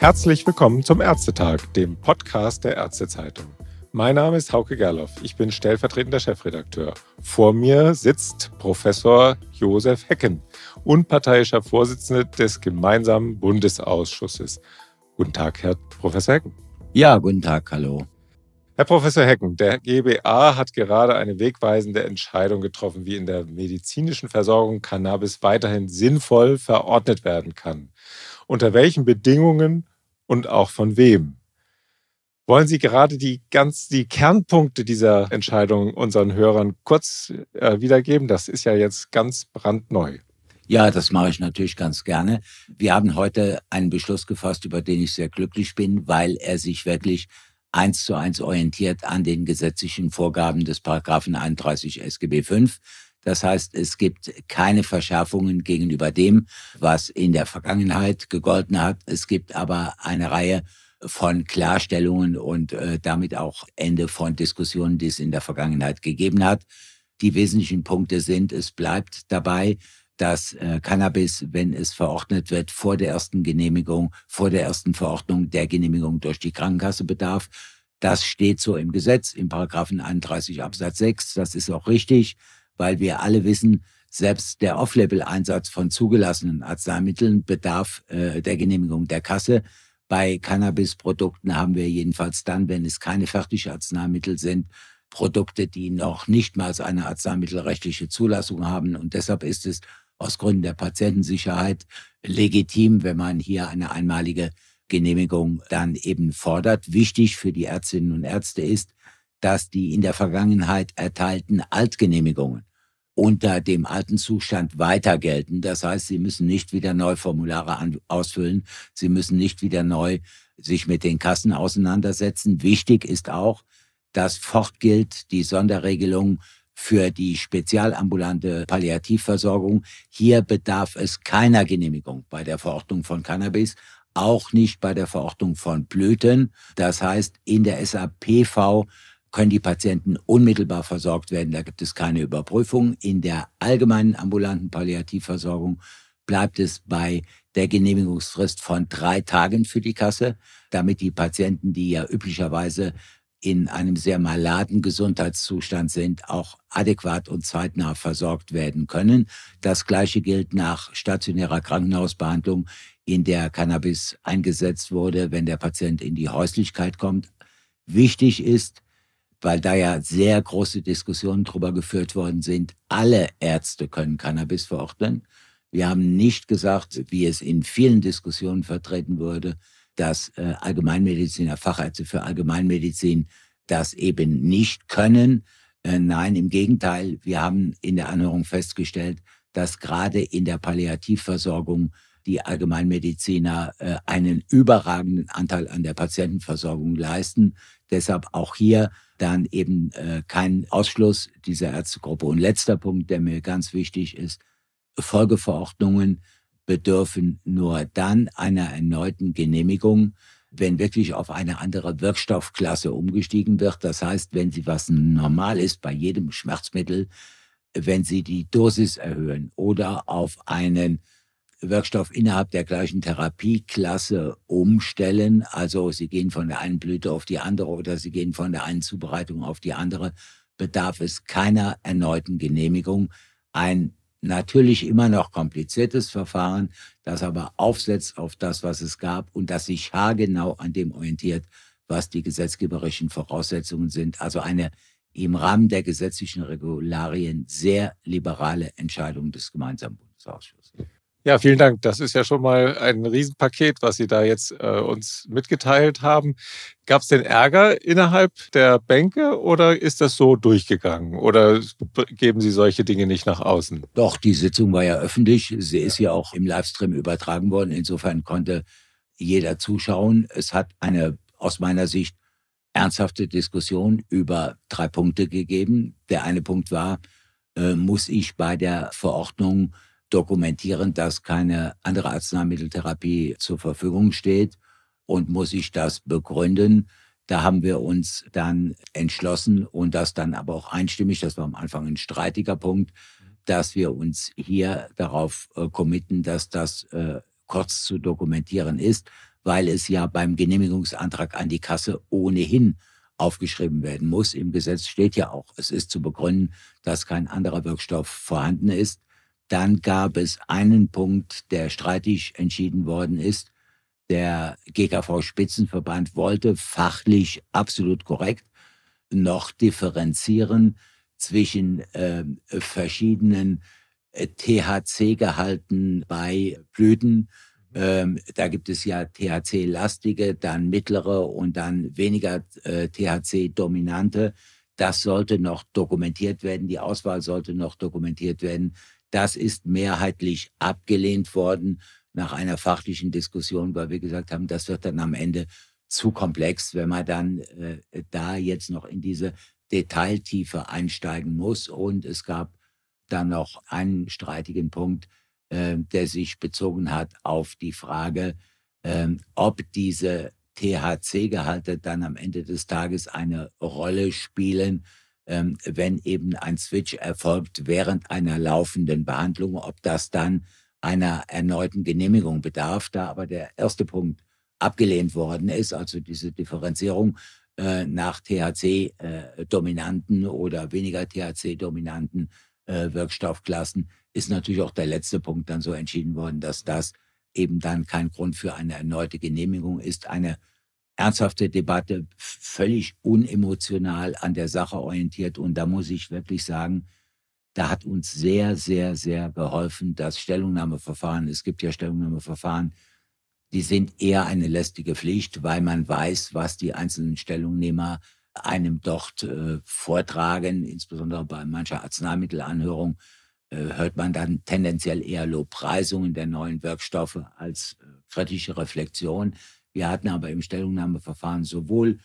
Herzlich willkommen zum Ärztetag, dem Podcast der Ärztezeitung. Mein Name ist Hauke Gerloff. Ich bin stellvertretender Chefredakteur. Vor mir sitzt Professor Josef Hecken, unparteiischer Vorsitzender des gemeinsamen Bundesausschusses. Guten Tag, Herr Professor Hecken. Ja, guten Tag, hallo. Herr Professor Hecken, der GBA hat gerade eine wegweisende Entscheidung getroffen, wie in der medizinischen Versorgung Cannabis weiterhin sinnvoll verordnet werden kann. Unter welchen Bedingungen und auch von wem? Wollen Sie gerade die ganz die Kernpunkte dieser Entscheidung unseren Hörern kurz äh, wiedergeben? Das ist ja jetzt ganz brandneu. Ja, das mache ich natürlich ganz gerne. Wir haben heute einen Beschluss gefasst, über den ich sehr glücklich bin, weil er sich wirklich eins zu eins orientiert an den gesetzlichen Vorgaben des Paragraphen 31 SGB V. Das heißt, es gibt keine Verschärfungen gegenüber dem, was in der Vergangenheit gegolten hat. Es gibt aber eine Reihe von Klarstellungen und äh, damit auch Ende von Diskussionen, die es in der Vergangenheit gegeben hat. Die wesentlichen Punkte sind, es bleibt dabei, dass äh, Cannabis, wenn es verordnet wird, vor der ersten Genehmigung, vor der ersten Verordnung der Genehmigung durch die Krankenkasse bedarf. Das steht so im Gesetz, im Paragraphen 31 Absatz 6. Das ist auch richtig, weil wir alle wissen, selbst der Off-Label-Einsatz von zugelassenen Arzneimitteln bedarf äh, der Genehmigung der Kasse. Bei Cannabis-Produkten haben wir jedenfalls dann, wenn es keine Fertigarzneimittel sind, Produkte, die noch nicht mal eine arzneimittelrechtliche Zulassung haben. Und deshalb ist es aus Gründen der Patientensicherheit legitim, wenn man hier eine einmalige Genehmigung dann eben fordert. Wichtig für die Ärztinnen und Ärzte ist, dass die in der Vergangenheit erteilten Altgenehmigungen unter dem alten Zustand weiter gelten. Das heißt, Sie müssen nicht wieder neu Formulare ausfüllen. Sie müssen nicht wieder neu sich mit den Kassen auseinandersetzen. Wichtig ist auch, dass fortgilt die Sonderregelung für die spezialambulante Palliativversorgung. Hier bedarf es keiner Genehmigung bei der Verordnung von Cannabis, auch nicht bei der Verordnung von Blüten. Das heißt, in der SAPV können die Patienten unmittelbar versorgt werden. Da gibt es keine Überprüfung. In der allgemeinen ambulanten Palliativversorgung bleibt es bei der Genehmigungsfrist von drei Tagen für die Kasse, damit die Patienten, die ja üblicherweise in einem sehr maladen Gesundheitszustand sind, auch adäquat und zeitnah versorgt werden können. Das Gleiche gilt nach stationärer Krankenhausbehandlung, in der Cannabis eingesetzt wurde, wenn der Patient in die Häuslichkeit kommt. Wichtig ist, weil da ja sehr große Diskussionen darüber geführt worden sind, alle Ärzte können Cannabis verordnen. Wir haben nicht gesagt, wie es in vielen Diskussionen vertreten wurde, dass äh, Allgemeinmediziner, Fachärzte für Allgemeinmedizin das eben nicht können. Äh, nein, im Gegenteil, wir haben in der Anhörung festgestellt, dass gerade in der Palliativversorgung die Allgemeinmediziner äh, einen überragenden Anteil an der Patientenversorgung leisten. Deshalb auch hier dann eben äh, kein Ausschluss dieser Ärztegruppe. Und letzter Punkt, der mir ganz wichtig ist, Folgeverordnungen bedürfen nur dann einer erneuten Genehmigung, wenn wirklich auf eine andere Wirkstoffklasse umgestiegen wird. Das heißt, wenn Sie, was normal ist bei jedem Schmerzmittel, wenn Sie die Dosis erhöhen oder auf einen Wirkstoff innerhalb der gleichen Therapieklasse umstellen. Also Sie gehen von der einen Blüte auf die andere oder Sie gehen von der einen Zubereitung auf die andere, bedarf es keiner erneuten Genehmigung. Ein natürlich immer noch kompliziertes Verfahren, das aber aufsetzt auf das, was es gab und das sich haargenau an dem orientiert, was die gesetzgeberischen Voraussetzungen sind. Also eine im Rahmen der gesetzlichen Regularien sehr liberale Entscheidung des gemeinsamen Bundesausschusses. Ja, vielen Dank. Das ist ja schon mal ein Riesenpaket, was Sie da jetzt äh, uns mitgeteilt haben. Gab es denn Ärger innerhalb der Bänke oder ist das so durchgegangen? Oder geben Sie solche Dinge nicht nach außen? Doch, die Sitzung war ja öffentlich. Sie ist ja auch im Livestream übertragen worden. Insofern konnte jeder zuschauen. Es hat eine aus meiner Sicht ernsthafte Diskussion über drei Punkte gegeben. Der eine Punkt war, äh, muss ich bei der Verordnung dokumentieren, dass keine andere Arzneimitteltherapie zur Verfügung steht und muss ich das begründen. Da haben wir uns dann entschlossen und das dann aber auch einstimmig, das war am Anfang ein streitiger Punkt, dass wir uns hier darauf äh, committen, dass das äh, kurz zu dokumentieren ist, weil es ja beim Genehmigungsantrag an die Kasse ohnehin aufgeschrieben werden muss. Im Gesetz steht ja auch, es ist zu begründen, dass kein anderer Wirkstoff vorhanden ist. Dann gab es einen Punkt, der streitig entschieden worden ist. Der GKV-Spitzenverband wollte fachlich absolut korrekt noch differenzieren zwischen äh, verschiedenen THC-Gehalten bei Blüten. Ähm, da gibt es ja THC-lastige, dann mittlere und dann weniger äh, THC-dominante. Das sollte noch dokumentiert werden. Die Auswahl sollte noch dokumentiert werden. Das ist mehrheitlich abgelehnt worden nach einer fachlichen Diskussion, weil wir gesagt haben, das wird dann am Ende zu komplex, wenn man dann äh, da jetzt noch in diese Detailtiefe einsteigen muss. Und es gab dann noch einen streitigen Punkt, äh, der sich bezogen hat auf die Frage, äh, ob diese THC-Gehalte dann am Ende des Tages eine Rolle spielen, wenn eben ein Switch erfolgt während einer laufenden Behandlung, ob das dann einer erneuten Genehmigung bedarf. Da aber der erste Punkt abgelehnt worden ist, also diese Differenzierung äh, nach THC-dominanten äh, oder weniger THC-dominanten äh, Wirkstoffklassen, ist natürlich auch der letzte Punkt dann so entschieden worden, dass das eben dann kein Grund für eine erneute Genehmigung ist. Eine ernsthafte Debatte, völlig unemotional an der Sache orientiert. Und da muss ich wirklich sagen, da hat uns sehr, sehr, sehr geholfen das Stellungnahmeverfahren. Es gibt ja Stellungnahmeverfahren, die sind eher eine lästige Pflicht, weil man weiß, was die einzelnen Stellungnehmer einem dort äh, vortragen, insbesondere bei mancher Arzneimittelanhörung, äh, hört man dann tendenziell eher Lobpreisungen der neuen Wirkstoffe als äh, kritische Reflexion. Wir hatten aber im Stellungnahmeverfahren sowohl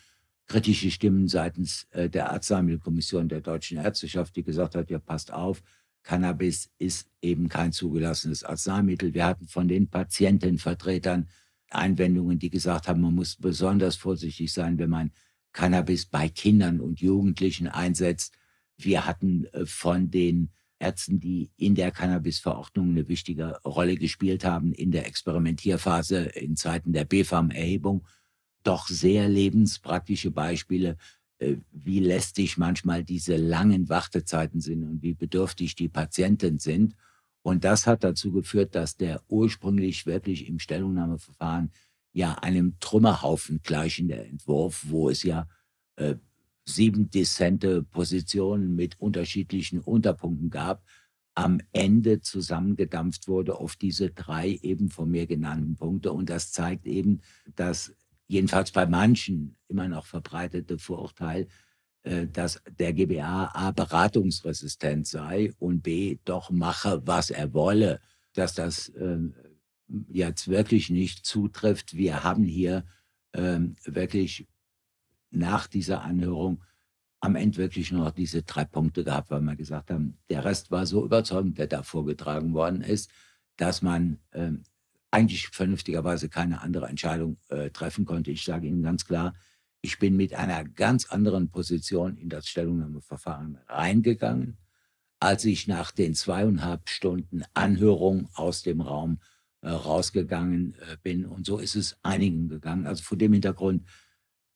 kritische Stimmen seitens äh, der Arzneimittelkommission der deutschen Ärzteschaft, die gesagt hat, ja, passt auf, Cannabis ist eben kein zugelassenes Arzneimittel. Wir hatten von den Patientenvertretern Einwendungen, die gesagt haben, man muss besonders vorsichtig sein, wenn man Cannabis bei Kindern und Jugendlichen einsetzt. Wir hatten äh, von den Ärzten, die in der Cannabisverordnung eine wichtige Rolle gespielt haben in der Experimentierphase in Zeiten der BfArM-Erhebung, doch sehr lebenspraktische Beispiele, äh, wie lästig manchmal diese langen Wartezeiten sind und wie bedürftig die Patienten sind. Und das hat dazu geführt, dass der ursprünglich wirklich im Stellungnahmeverfahren ja einem Trümmerhaufen gleichende Entwurf, wo es ja äh, sieben dissente Positionen mit unterschiedlichen Unterpunkten gab, am Ende zusammengedampft wurde auf diese drei eben von mir genannten Punkte. Und das zeigt eben, dass jedenfalls bei manchen immer noch verbreitete Vorurteil, äh, dass der GBA A beratungsresistent sei und B doch mache, was er wolle, dass das äh, jetzt wirklich nicht zutrifft. Wir haben hier äh, wirklich nach dieser Anhörung am Ende wirklich nur noch diese drei Punkte gehabt, weil wir gesagt haben, der Rest war so überzeugend, der da vorgetragen worden ist, dass man äh, eigentlich vernünftigerweise keine andere Entscheidung äh, treffen konnte. Ich sage Ihnen ganz klar, ich bin mit einer ganz anderen Position in das Stellungnahmeverfahren reingegangen, als ich nach den zweieinhalb Stunden Anhörung aus dem Raum äh, rausgegangen äh, bin. Und so ist es einigen gegangen. Also vor dem Hintergrund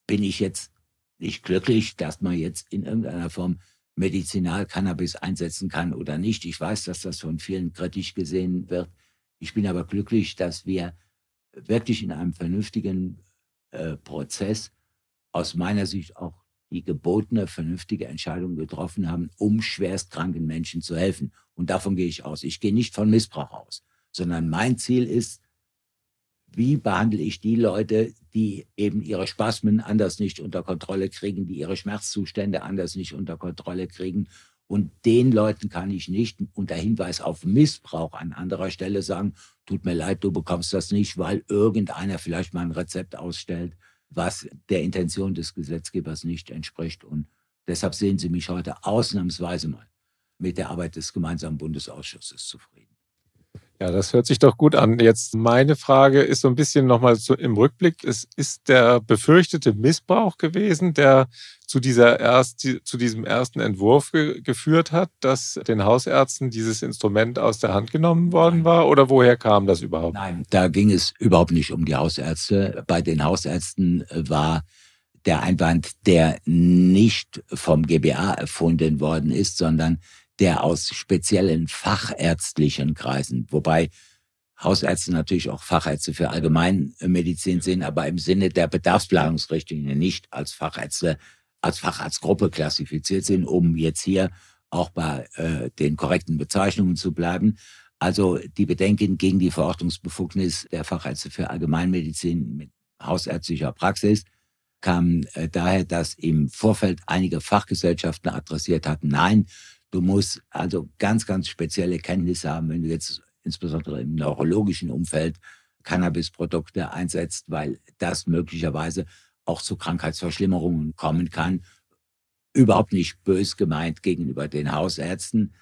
bin ich jetzt nicht glücklich, dass man jetzt in irgendeiner Form Medizinal-Cannabis einsetzen kann oder nicht. Ich weiß, dass das von vielen kritisch gesehen wird. Ich bin aber glücklich, dass wir wirklich in einem vernünftigen äh, Prozess aus meiner Sicht auch die gebotene, vernünftige Entscheidung getroffen haben, um schwerstkranken Menschen zu helfen. Und davon gehe ich aus. Ich gehe nicht von Missbrauch aus, sondern mein Ziel ist, wie behandle ich die Leute, die eben ihre Spasmen anders nicht unter Kontrolle kriegen, die ihre Schmerzzustände anders nicht unter Kontrolle kriegen und den Leuten kann ich nicht unter Hinweis auf Missbrauch an anderer Stelle sagen, tut mir leid, du bekommst das nicht, weil irgendeiner vielleicht mal ein Rezept ausstellt, was der Intention des Gesetzgebers nicht entspricht. Und deshalb sehen Sie mich heute ausnahmsweise mal mit der Arbeit des gemeinsamen Bundesausschusses zufrieden. Ja, das hört sich doch gut an. Jetzt meine Frage ist so ein bisschen nochmal so im Rückblick. Es ist der befürchtete Missbrauch gewesen, der zu, dieser erst, zu diesem ersten Entwurf ge geführt hat, dass den Hausärzten dieses Instrument aus der Hand genommen worden war? Oder woher kam das überhaupt? Nein, da ging es überhaupt nicht um die Hausärzte. Bei den Hausärzten war der Einwand, der nicht vom GBA erfunden worden ist, sondern der aus speziellen fachärztlichen Kreisen, wobei Hausärzte natürlich auch Fachärzte für Allgemeinmedizin sind, aber im Sinne der Bedarfsplanungsrichtlinie nicht als Fachärzte, als Facharztgruppe klassifiziert sind, um jetzt hier auch bei äh, den korrekten Bezeichnungen zu bleiben. Also die Bedenken gegen die Verordnungsbefugnis der Fachärzte für Allgemeinmedizin mit hausärztlicher Praxis kamen äh, daher, dass im Vorfeld einige Fachgesellschaften adressiert hatten, nein, Du musst also ganz, ganz spezielle Kenntnisse haben, wenn du jetzt insbesondere im neurologischen Umfeld Cannabisprodukte einsetzt, weil das möglicherweise auch zu Krankheitsverschlimmerungen kommen kann. Überhaupt nicht bös gemeint gegenüber den Hausärzten.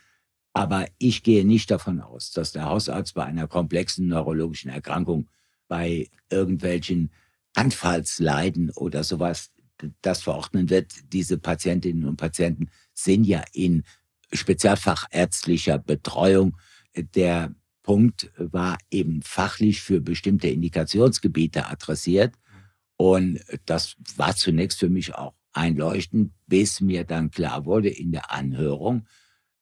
Aber ich gehe nicht davon aus, dass der Hausarzt bei einer komplexen neurologischen Erkrankung, bei irgendwelchen Anfallsleiden oder sowas das verordnen wird. Diese Patientinnen und Patienten sind ja in spezialfachärztlicher Betreuung. Der Punkt war eben fachlich für bestimmte Indikationsgebiete adressiert. Und das war zunächst für mich auch einleuchtend, bis mir dann klar wurde in der Anhörung,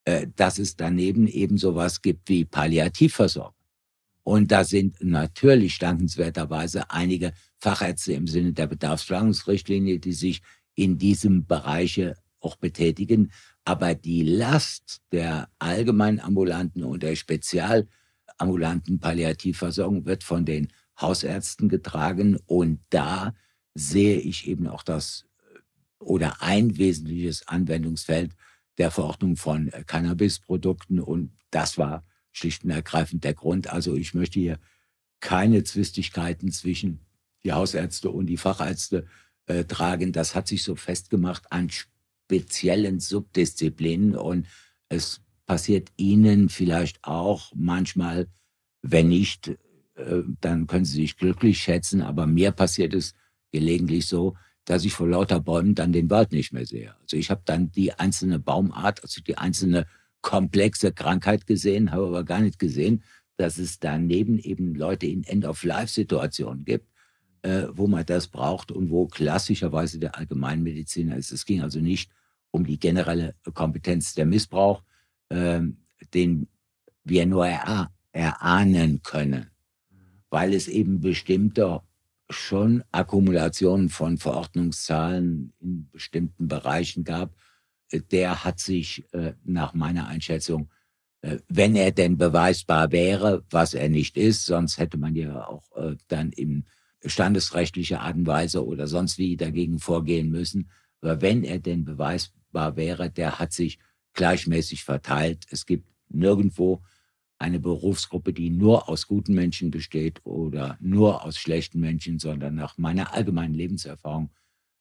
äh, dass es daneben eben sowas gibt wie Palliativversorgung. Und da sind natürlich dankenswerterweise einige Fachärzte im Sinne der Bedarfsplanungsrichtlinie, die sich in diesem Bereich auch betätigen. Aber die Last der allgemein ambulanten und der spezialambulanten Palliativversorgung wird von den Hausärzten getragen. Und da sehe ich eben auch das oder ein wesentliches Anwendungsfeld der Verordnung von Cannabisprodukten. Und das war schlicht und ergreifend der Grund. Also ich möchte hier keine Zwistigkeiten zwischen die Hausärzte und die Fachärzte äh, tragen. Das hat sich so festgemacht an speziellen Subdisziplinen und es passiert Ihnen vielleicht auch manchmal, wenn nicht, äh, dann können Sie sich glücklich schätzen, aber mir passiert es gelegentlich so, dass ich vor lauter Bäumen dann den Wald nicht mehr sehe. Also ich habe dann die einzelne Baumart, also die einzelne komplexe Krankheit gesehen, habe aber gar nicht gesehen, dass es daneben eben Leute in End-of-Life-Situationen gibt, äh, wo man das braucht und wo klassischerweise der Allgemeinmediziner ist. Es ging also nicht um die generelle Kompetenz der Missbrauch, äh, den wir nur er erahnen können, weil es eben bestimmte schon Akkumulationen von Verordnungszahlen in bestimmten Bereichen gab. Der hat sich äh, nach meiner Einschätzung, äh, wenn er denn beweisbar wäre, was er nicht ist, sonst hätte man ja auch äh, dann in standesrechtlicher Art und Weise oder sonst wie dagegen vorgehen müssen. Aber wenn er denn beweisbar wäre, der hat sich gleichmäßig verteilt. Es gibt nirgendwo eine Berufsgruppe, die nur aus guten Menschen besteht oder nur aus schlechten Menschen, sondern nach meiner allgemeinen Lebenserfahrung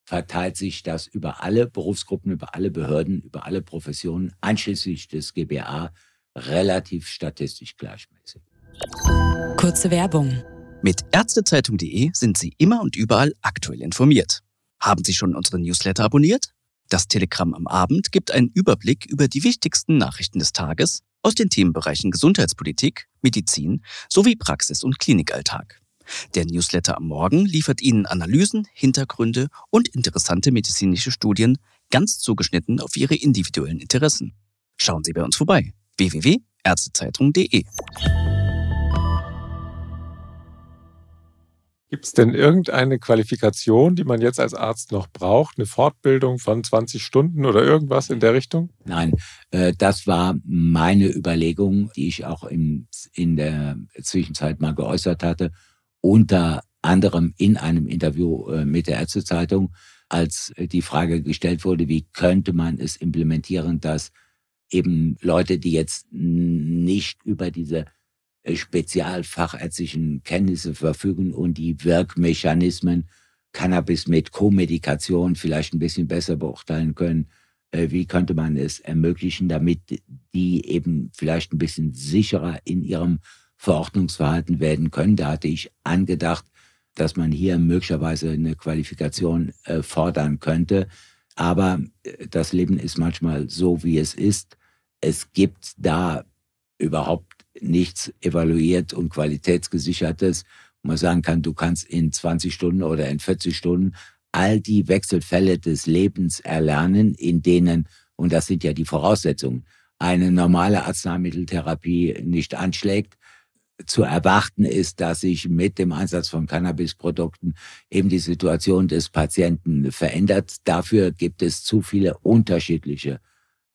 verteilt sich das über alle Berufsgruppen, über alle Behörden, über alle Professionen, einschließlich des GBA, relativ statistisch gleichmäßig. Kurze Werbung. Mit ärztezeitung.de sind Sie immer und überall aktuell informiert. Haben Sie schon unseren Newsletter abonniert? Das Telegramm am Abend gibt einen Überblick über die wichtigsten Nachrichten des Tages aus den Themenbereichen Gesundheitspolitik, Medizin sowie Praxis- und Klinikalltag. Der Newsletter am Morgen liefert Ihnen Analysen, Hintergründe und interessante medizinische Studien ganz zugeschnitten auf Ihre individuellen Interessen. Schauen Sie bei uns vorbei www.ärztezeitung.de. Gibt es denn irgendeine Qualifikation, die man jetzt als Arzt noch braucht? Eine Fortbildung von 20 Stunden oder irgendwas in der Richtung? Nein, äh, das war meine Überlegung, die ich auch in, der Zwischenzeit mal geäußert hatte, unter anderem in einem Interview äh, mit der Ärztezeitung, als die Frage gestellt wurde, wie könnte man es implementieren, dass eben Leute, die jetzt nicht über diese äh, spezialfachärztlichen Kenntnisse verfügen und die Wirkmechanismen Cannabis mit Co-Medikation vielleicht ein bisschen besser beurteilen können. Äh, wie könnte man es ermöglichen, damit die eben vielleicht ein bisschen sicherer in ihrem Verordnungsverhalten werden können. Da hatte ich angedacht, dass man hier möglicherweise eine Qualifikation äh, fordern könnte. Aber äh, das Leben ist manchmal so, wie es ist. Es gibt da überhaupt nichts evaluiert und qualitätsgesichertes, wo man sagen kann, du kannst in 20 Stunden oder in 40 Stunden all die Wechselfälle des Lebens erlernen, in denen, und das sind ja die Voraussetzungen, eine normale Arzneimitteltherapie nicht anschlägt. Zu erwarten ist, dass sich mit dem Einsatz von Cannabisprodukten eben die Situation des Patienten verändert. Dafür gibt es zu viele unterschiedliche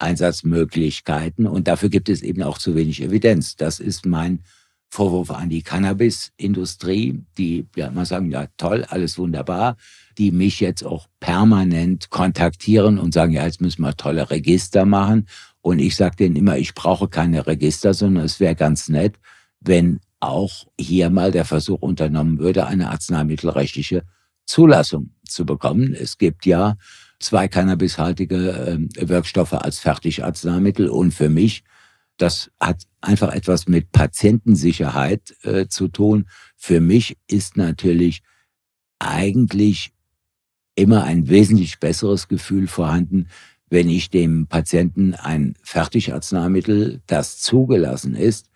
Einsatzmöglichkeiten und dafür gibt es eben auch zu wenig Evidenz. Das ist mein Vorwurf an die Cannabisindustrie, die ja immer sagen, ja toll, alles wunderbar, die mich jetzt auch permanent kontaktieren und sagen, ja, jetzt müssen wir tolle Register machen. Und ich sage denen immer, ich brauche keine Register, sondern es wäre ganz nett, wenn auch hier mal der Versuch unternommen würde, eine arzneimittelrechtliche Zulassung zu bekommen. Es gibt ja zwei cannabishaltige äh, Wirkstoffe als Fertigarzneimittel und für mich das hat einfach etwas mit Patientensicherheit äh, zu tun. Für mich ist natürlich eigentlich immer ein wesentlich besseres Gefühl vorhanden, wenn ich dem Patienten ein Fertigarzneimittel, das zugelassen ist,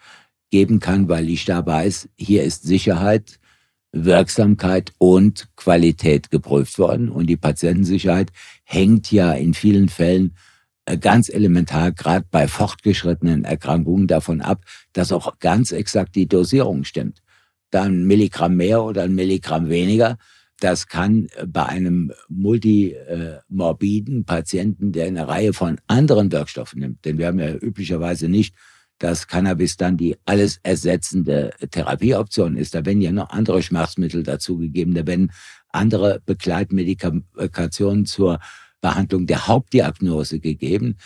geben kann, weil ich da weiß, hier ist Sicherheit, Wirksamkeit und Qualität geprüft worden. Und die Patientensicherheit hängt ja in vielen Fällen äh, ganz elementar, gerade bei fortgeschrittenen Erkrankungen, davon ab, dass auch ganz exakt die Dosierung stimmt. Da ein Milligramm mehr oder ein Milligramm weniger, das kann äh, bei einem multimorbiden Patienten, der eine Reihe von anderen Wirkstoffen nimmt, denn wir haben ja üblicherweise nicht, dass Cannabis dann die alles ersetzende Therapieoption ist. Da werden ja noch andere Schmerzmittel dazugegeben, da werden andere Begleitmedikationen zur Behandlung der Hauptdiagnose gegeben.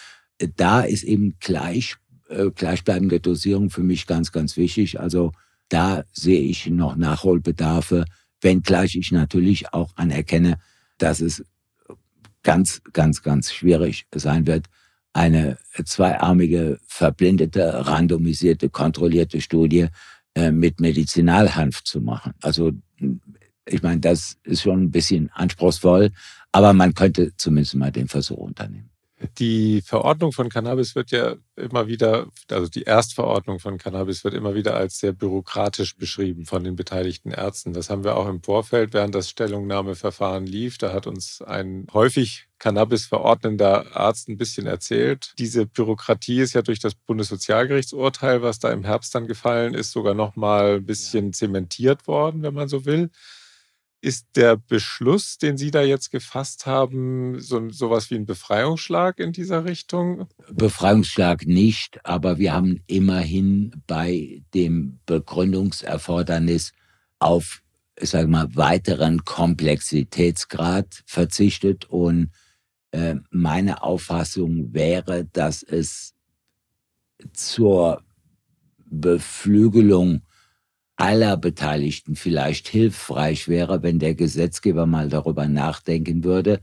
Da ist eben gleich, äh, gleichbleibende Dosierung für mich ganz, ganz wichtig. Also da sehe ich noch Nachholbedarfe, wenngleich ich natürlich auch anerkenne, dass es ganz, ganz, ganz schwierig sein wird, eine zweiarmige, verblindete, randomisierte, kontrollierte Studie äh, mit Medizinalhanf zu machen. Also ich meine, das ist schon ein bisschen anspruchsvoll, aber man könnte zumindest mal den Versuch unternehmen. Die Verordnung von Cannabis wird ja immer wieder, also die Erstverordnung von Cannabis wird immer wieder als sehr bürokratisch beschrieben von den beteiligten Ärzten. Das haben wir auch im Vorfeld, während das Stellungnahmeverfahren lief. Da hat uns ein häufig Cannabis verordnender Arzt ein bisschen erzählt. Diese Bürokratie ist ja durch das Bundessozialgerichtsurteil, was da im Herbst dann gefallen ist, sogar noch mal ein bisschen zementiert worden, wenn man so will. Ist der Beschluss, den Sie da jetzt gefasst haben, so sowas wie ein Befreiungsschlag in dieser Richtung? Befreiungsschlag nicht, aber wir haben immerhin bei dem Begründungserfordernis auf, ich sage mal, weiteren Komplexitätsgrad verzichtet und äh, meine Auffassung wäre, dass es zur Beflügelung aller Beteiligten vielleicht hilfreich wäre, wenn der Gesetzgeber mal darüber nachdenken würde,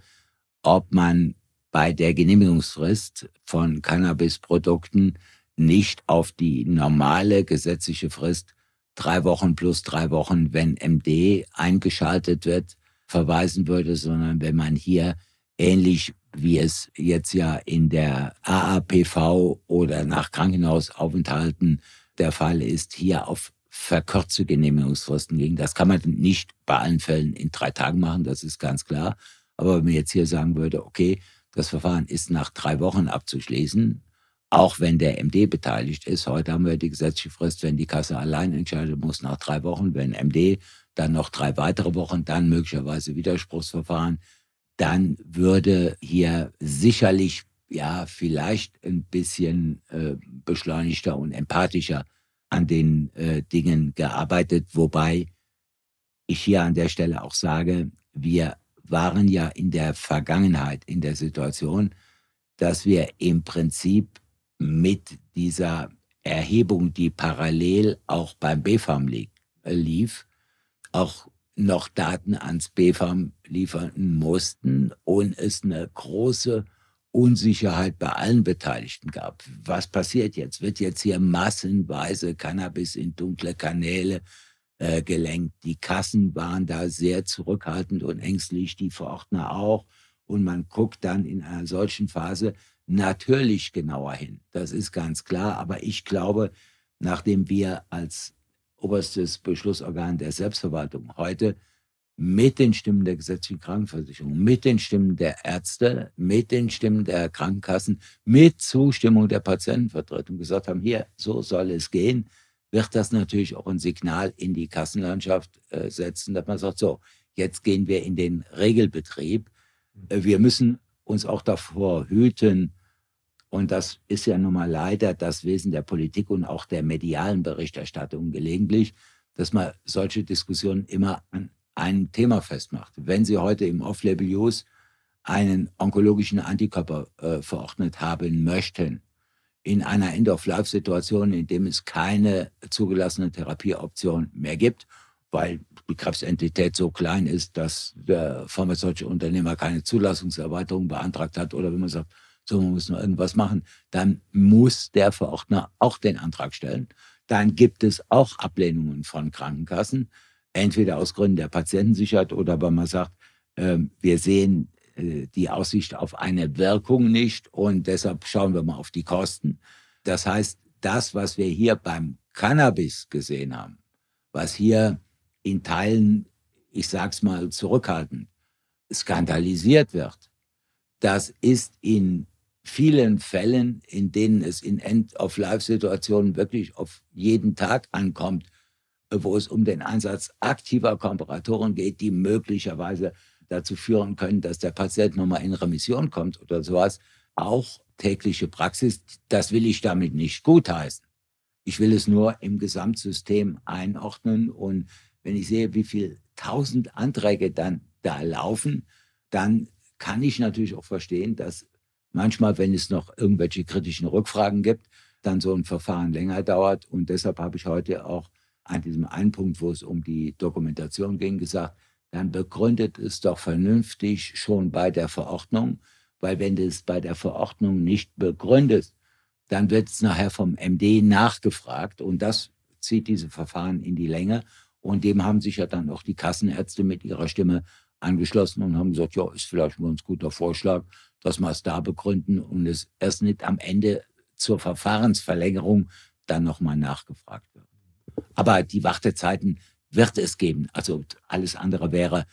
ob man bei der Genehmigungsfrist von Cannabisprodukten nicht auf die normale gesetzliche Frist drei Wochen plus drei Wochen, wenn MD eingeschaltet wird, verweisen würde, sondern wenn man hier ähnlich wie es jetzt ja in der AAPV oder nach Krankenhausaufenthalten der Fall ist, hier auf verkürzte Genehmigungsfristen ging. Das kann man nicht bei allen Fällen in drei Tagen machen, das ist ganz klar. Aber wenn man jetzt hier sagen würde, okay, das Verfahren ist nach drei Wochen abzuschließen, auch wenn der MD beteiligt ist. Heute haben wir die gesetzliche Frist, wenn die Kasse allein entscheidet, muss nach drei Wochen, wenn MD dann noch drei weitere Wochen, dann möglicherweise Widerspruchsverfahren, dann würde hier sicherlich ja vielleicht ein bisschen äh, beschleunigter und empathischer an den äh, Dingen gearbeitet, wobei ich hier an der Stelle auch sage, wir waren ja in der Vergangenheit in der Situation, dass wir im Prinzip mit dieser Erhebung, die parallel auch beim BFAM lief, auch noch Daten ans BFAM liefern mussten und es eine große Unsicherheit bei allen Beteiligten gab. Was passiert jetzt? Wird jetzt hier massenweise Cannabis in dunkle Kanäle äh, gelenkt? Die Kassen waren da sehr zurückhaltend und ängstlich, die Verordner auch. Und man guckt dann in einer solchen Phase natürlich genauer hin. Das ist ganz klar. Aber ich glaube, nachdem wir als oberstes Beschlussorgan der Selbstverwaltung heute mit den Stimmen der gesetzlichen Krankenversicherung, mit den Stimmen der Ärzte, mit den Stimmen der Krankenkassen, mit Zustimmung der Patientenvertretung gesagt haben, hier, so soll es gehen, wird das natürlich auch ein Signal in die Kassenlandschaft äh, setzen, dass man sagt, so, jetzt gehen wir in den Regelbetrieb. Äh, wir müssen uns auch davor hüten, und das ist ja nun mal leider das Wesen der Politik und auch der medialen Berichterstattung gelegentlich, dass man solche Diskussionen immer an ein Thema festmacht. Wenn Sie heute im Off-Label-Use einen onkologischen Antikörper äh, verordnet haben möchten, in einer End-of-Life-Situation, in dem es keine zugelassene Therapieoption mehr gibt, weil die Krebsentität so klein ist, dass der pharmazeutische Unternehmer keine Zulassungserweiterung beantragt hat oder wenn man sagt, so, man muss noch irgendwas machen, dann muss der Verordner auch den Antrag stellen. Dann gibt es auch Ablehnungen von Krankenkassen entweder aus Gründen der Patientensicherheit oder weil man sagt, äh, wir sehen äh, die Aussicht auf eine Wirkung nicht und deshalb schauen wir mal auf die Kosten. Das heißt, das, was wir hier beim Cannabis gesehen haben, was hier in Teilen, ich sag's mal zurückhaltend, skandalisiert wird, das ist in vielen Fällen, in denen es in End-of-Life-Situationen wirklich auf jeden Tag ankommt, wo es um den Einsatz aktiver Komparatoren geht, die möglicherweise dazu führen können, dass der Patient nochmal in Remission kommt oder sowas. Auch tägliche Praxis, das will ich damit nicht gutheißen. Ich will es nur im Gesamtsystem einordnen und wenn ich sehe, wie viele tausend Anträge dann da laufen, dann kann ich natürlich auch verstehen, dass manchmal, wenn es noch irgendwelche kritischen Rückfragen gibt, dann so ein Verfahren länger dauert. Und deshalb habe ich heute auch an diesem einen Punkt, wo es um die Dokumentation ging, gesagt, dann begründet es doch vernünftig schon bei der Verordnung, weil wenn du es bei der Verordnung nicht begründest, dann wird es nachher vom MD nachgefragt und das zieht diese Verfahren in die Länge. Und dem haben sich ja dann auch die Kassenärzte mit ihrer Stimme angeschlossen und haben gesagt, ja, ist vielleicht ein ganz guter Vorschlag, dass wir es da begründen und es erst nicht am Ende zur Verfahrensverlängerung dann nochmal nachgefragt wird. Aber die Wartezeiten wird es geben. Also alles andere wäre,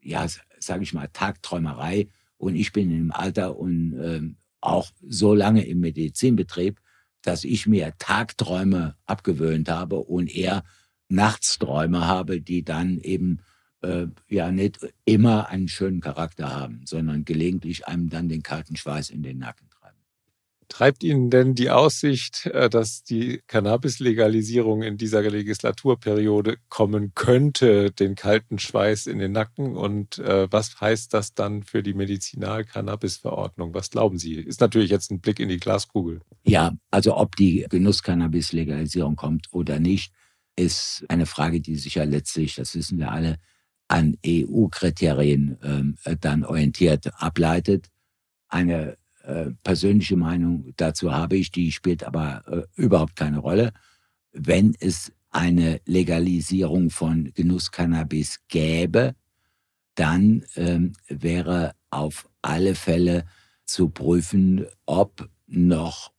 ja, sage ich mal, Tagträumerei. Und ich bin im Alter und äh, auch so lange im Medizinbetrieb, dass ich mir Tagträume abgewöhnt habe und eher Nachtsträume habe, die dann eben äh, ja nicht immer einen schönen Charakter haben, sondern gelegentlich einem dann den kalten Schweiß in den Nacken Treibt Ihnen denn die Aussicht, äh, dass die Cannabis-Legalisierung in dieser Legislaturperiode kommen könnte, den kalten Schweiß in den Nacken? Und äh, was heißt das dann für die Medizinal-Cannabis-Verordnung? Was glauben Sie? Ist natürlich jetzt ein Blick in die Glaskugel. Ja, also ob die Genuss-Cannabis-Legalisierung kommt oder nicht, ist eine Frage, die sich ja letztlich, das wissen wir alle, an EU-Kriterien ähm, dann orientiert ableitet. Eine äh, persönliche Meinung dazu habe ich, die spielt aber äh, überhaupt keine Rolle. Wenn es eine Legalisierung von Genusscannabis gäbe, dann ähm, wäre auf alle Fälle zu prüfen, ob noch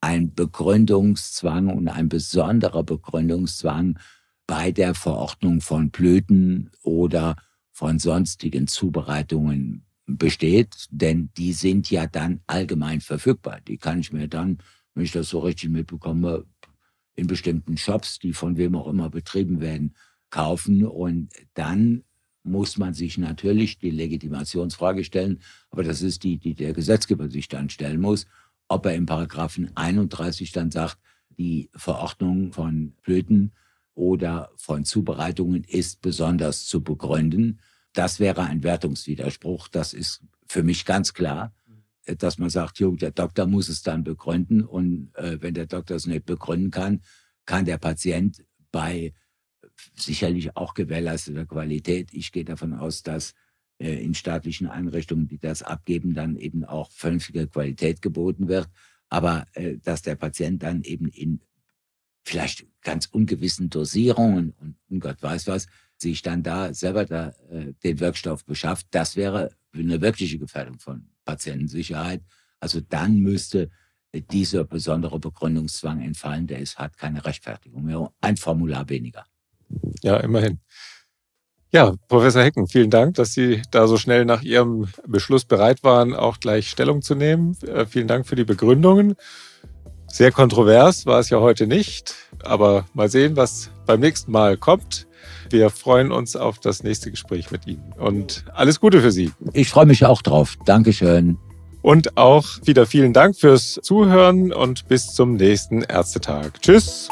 ein Begründungszwang und ein besonderer Begründungszwang bei der Verordnung von Blüten oder von sonstigen Zubereitungen besteht, denn die sind ja dann allgemein verfügbar. Die kann ich mir dann, wenn ich das so richtig mitbekomme, in bestimmten Shops, die von wem auch immer betrieben werden, kaufen. Und dann muss man sich natürlich die Legitimationsfrage stellen, aber das ist die, die der Gesetzgeber sich dann stellen muss, ob er im Paragraphen 31 dann sagt, die Verordnung von Blüten oder von Zubereitungen ist besonders zu begründen. Das wäre ein Wertungswiderspruch. Das ist für mich ganz klar, äh, dass man sagt, jo, der Doktor muss es dann begründen. Und äh, wenn der Doktor es nicht begründen kann, kann der Patient bei sicherlich auch gewährleisteter Qualität, ich gehe davon aus, dass äh, in staatlichen Einrichtungen, die das abgeben, dann eben auch vernünftige Qualität geboten wird. Aber äh, dass der Patient dann eben in vielleicht ganz ungewissen Dosierungen und, und Gott weiß was, sich dann da selber da, äh, den Wirkstoff beschafft, das wäre eine wirkliche Gefährdung von Patientensicherheit. Also dann müsste dieser besondere Begründungszwang entfallen, der ist, hat keine Rechtfertigung mehr. Ein Formular weniger. Ja, immerhin. Ja, Professor Hecken, vielen Dank, dass Sie da so schnell nach Ihrem Beschluss bereit waren, auch gleich Stellung zu nehmen. Äh, vielen Dank für die Begründungen. Sehr kontrovers war es ja heute nicht, aber mal sehen, was beim nächsten Mal kommt. Wir freuen uns auf das nächste Gespräch mit Ihnen und alles Gute für Sie. Ich freue mich auch drauf. Dankeschön. Und auch wieder vielen Dank fürs Zuhören und bis zum nächsten Ärztetag. Tschüss.